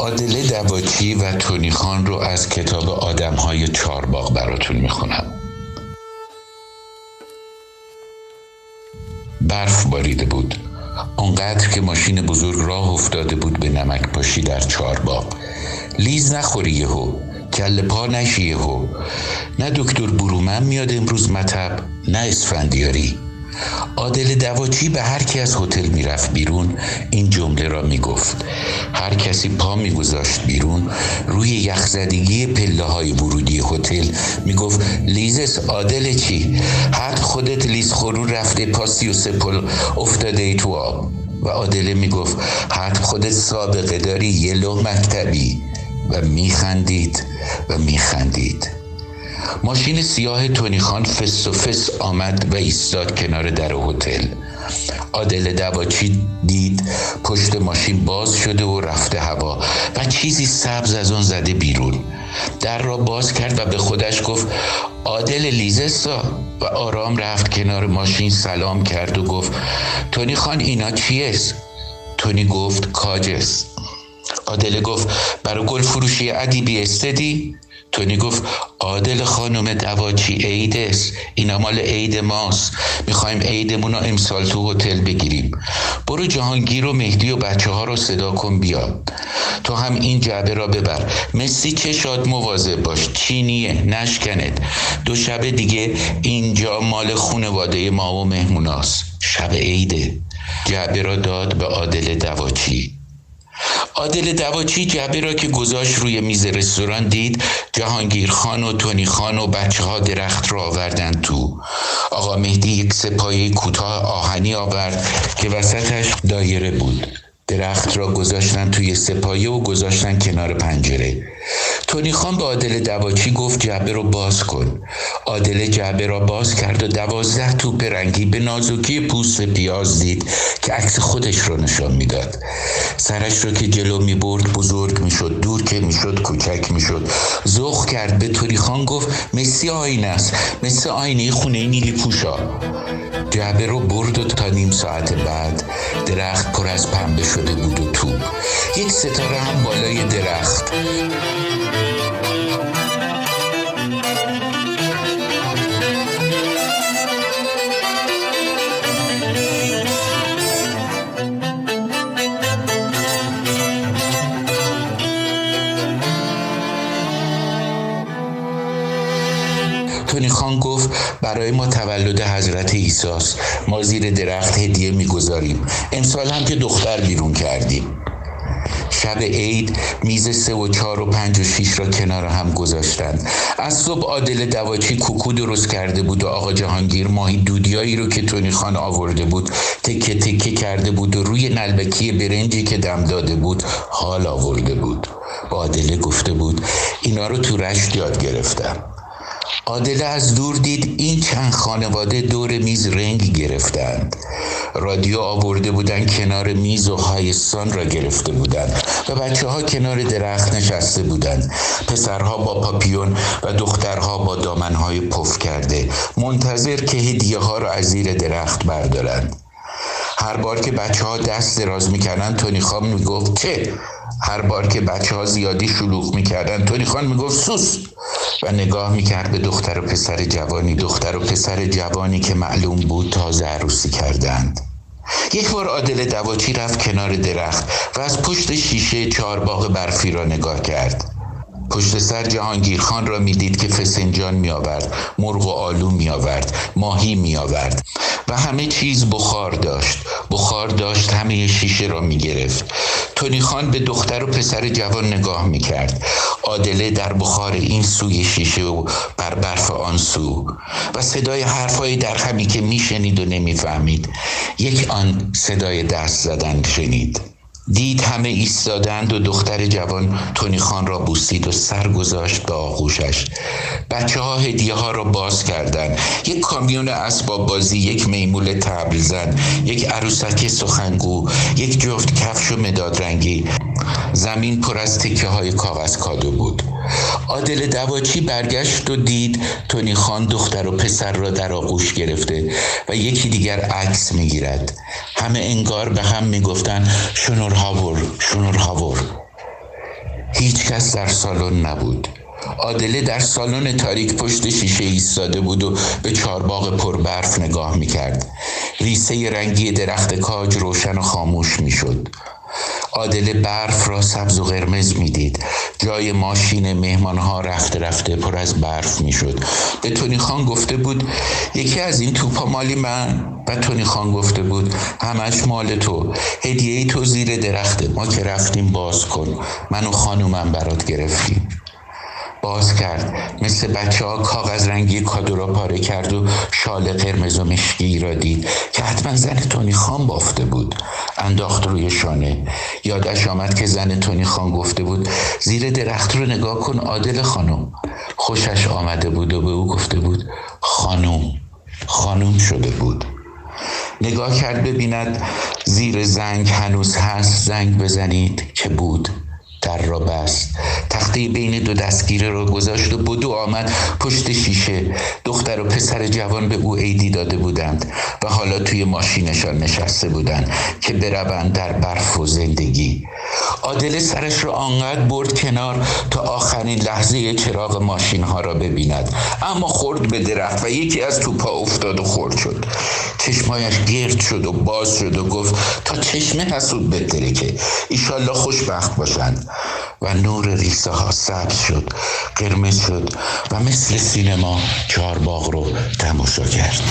عادله دواچی و تونی خان رو از کتاب آدم های چارباغ براتون می‌خونم. برف باریده بود. آنقدر که ماشین بزرگ راه افتاده بود به نمک پاشی در چارباغ لیز نخوری یهو. کل پا نشی یهو. نه دکتر برومن میاد امروز مطب نه اسفندیاری. عادل دواچی به هر کی از هتل می‌رفت بیرون این جمله را می‌گفت. هر کسی پا میگذاشت بیرون روی یخزدگی پله های ورودی هتل می‌گفت لیزس عادل چی؟ حق خودت لیز خورو رفته پاسی و سپل افتاده ای تو آب. و عادله می‌گفت حق خودت سابقه داری یه لو مکتبی. و میخندید و میخندید. ماشین سیاه تونیخان فس و فس آمد و ایستاد کنار در هتل عادل دواچی دید پشت ماشین باز شده و رفته هوا و چیزی سبز از آن زده بیرون در را باز کرد و به خودش گفت عادل لیزستا و آرام رفت کنار ماشین سلام کرد و گفت تونی خان اینا چیست؟ تونی گفت کاجس عادل گفت برای گل فروشی ادیبی استدی؟ تونی گفت عادل خانم دواچی است. اینا مال عید ماست. می‌خوایم عیدمون رو امسال تو هتل بگیریم. برو جهانگیر و مهدی و بچه ها رو صدا کن بیا. تو هم این جعبه را ببر. مسی چه شاد مواظب باش. چینیه. نشکند دو شب دیگه اینجا مال خونواده ما و مهموناست. شب عیده. جعبه را داد به عادل دواچی عادل دواچی جعبه را که گذاشت روی میز رستوران دید جهانگیر خان و تونی خان و بچه ها درخت را آوردن تو. آقا مهدی یک سپایه کوتاه آهنی آورد که وسطش دایره بود. درخت را گذاشتن توی سپایه و گذاشتن کنار پنجره. تونی خان به عادل دواچی گفت جعبه رو باز کن. عادل جعبه را باز کرد و دوازده توپ رنگی به نازکی پوست پیاز دید که عکس خودش رو نشان می‌داد. سرش رو که جلو می برد بزرگ می‌شد دور که می‌شد کوچک می‌شد زخ کرد به توری خان گفت مسی آینه است مثل آینه خونه نیلی پوشا. جعبه رو برد و تا نیم ساعت بعد درخت پر از پنبه شده بود و توپ. یک ستاره هم بالای درخت. خان گفت برای ما تولد حضرت ایساس ما زیر درخت هدیه می‌گذاریم. امسال هم که دختر بیرون کردیم. شب عید میز سه و چهار و پنج و شیش را کنار هم گذاشتند. از صبح عادل دواچی کوکو درست کرده بود و آقا جهانگیر ماهی دودیایی رو که تونی خان آورده بود تکه تکه کرده بود و روی نلبکی برنجی که دم داده بود حال آورده بود. عادله گفته بود اینا رو تو رشت یاد گرفتم. عادله از دور دید این چند خانواده دور میز رنگ گرفتند. رادیو آورده بودن کنار میز و هایستان را گرفته بودند و بچه ها کنار درخت نشسته بودند. پسرها با پاپیون و دخترها با دامنهای پف کرده منتظر که هدیه ها را از زیر درخت بردارند. هر بار که بچه ها دست دراز می‌کردن تونی خان می‌گفت چه؟ هر بار که بچه ها زیادی شلوغ می‌کردن تونی خان می‌گفت سوس! و نگاه می‌کرد به دختر و پسر جوانی دختر و پسر جوانی که معلوم بود تازه عروسی کردند. یک بار عادل دواچی رفت کنار درخت و از پشت شیشه چهارباغ برفی را نگاه کرد. پشت سر جهانگیر خان را می‌دید که فسنجان می آورد مرغ و آلو می آورد ماهی می آورد و همه چیز بخار داشت. بخار داشت همه شیشه را می گرفت تونی خان به دختر و پسر جوان نگاه می کرد عادله در بخار این سوی شیشه و بر برف آن سو. و صدای حرفهای در همی که میشنید و نمی‌فهمید. یک آن صدای دست زدن شنید. دید همه ایستادند و دختر جوان تونی خان را بوسید و سر گذاشت به آغوشش. بچه ها هدیه ها را باز کردند. یک کامیون اسباب بازی یک میمول تبرزن یک عروسک سخنگو یک جفت کفش و مداد رنگی. زمین پر از تکه های کاغذ کادو بود. عادل دواچی برگشت و دید تونی خان دختر و پسر را در آغوش گرفته و یکی دیگر عکس می‌گیرد. همه انگار به هم می‌گفتند شنور هاور شنور هاور. هیچ کس در سالن نبود. عادله در سالن تاریک پشت شیشه ایستاده بود و به چارباغ پربرف نگاه می‌کرد. ریسه رنگی درخت کاج روشن و خاموش می‌شد. عادله برف را سبز و قرمز می‌دید. جای ماشین مهمان ها رفته رفته پر از برف می‌شد. به تونی خان گفته بود یکی از این توپا مالی من؟ و تونی خان گفته بود همش مال تو. هدیه تو زیر درخته. ما که رفتیم باز کن. من و خانومم برات گرفتیم. باز کرد. مثل بچه ها کاغذ رنگی کادو را پاره کرد و شال قرمز و مشکی را دید که حتما زن تونی خان بافته بود. انداخت روی شانه. یادش آمد که زن تونی خان گفته بود زیر درخت رو نگاه کن عادل خانم. خوشش آمده بود و به او گفته بود خانم. خانم شده بود. نگاه کرد ببیند زیر زنگ هنوز هست زنگ بزنید که بود. در را بست تخته بین دو دستگیره را گذاشت و بدو آمد پشت شیشه. دختر و پسر جوان به او عیدی داده بودند و حالا توی ماشینشان نشسته بودند که بروند در برف و زندگی. عادل سرش را آنقدر برد کنار تا آخرین لحظه چراغ ماشین ها را ببیند. اما خورد به درخت و یکی از توپا افتاد و خورد شد. چشمایش گرد شد و باز شد و گفت تا چشمه حسود بتره که. ایشالله خوشبخت باشند. و نور ریزه ها سبز شد قرمز شد و مثل سینما چهارباغ رو تماشا کرد.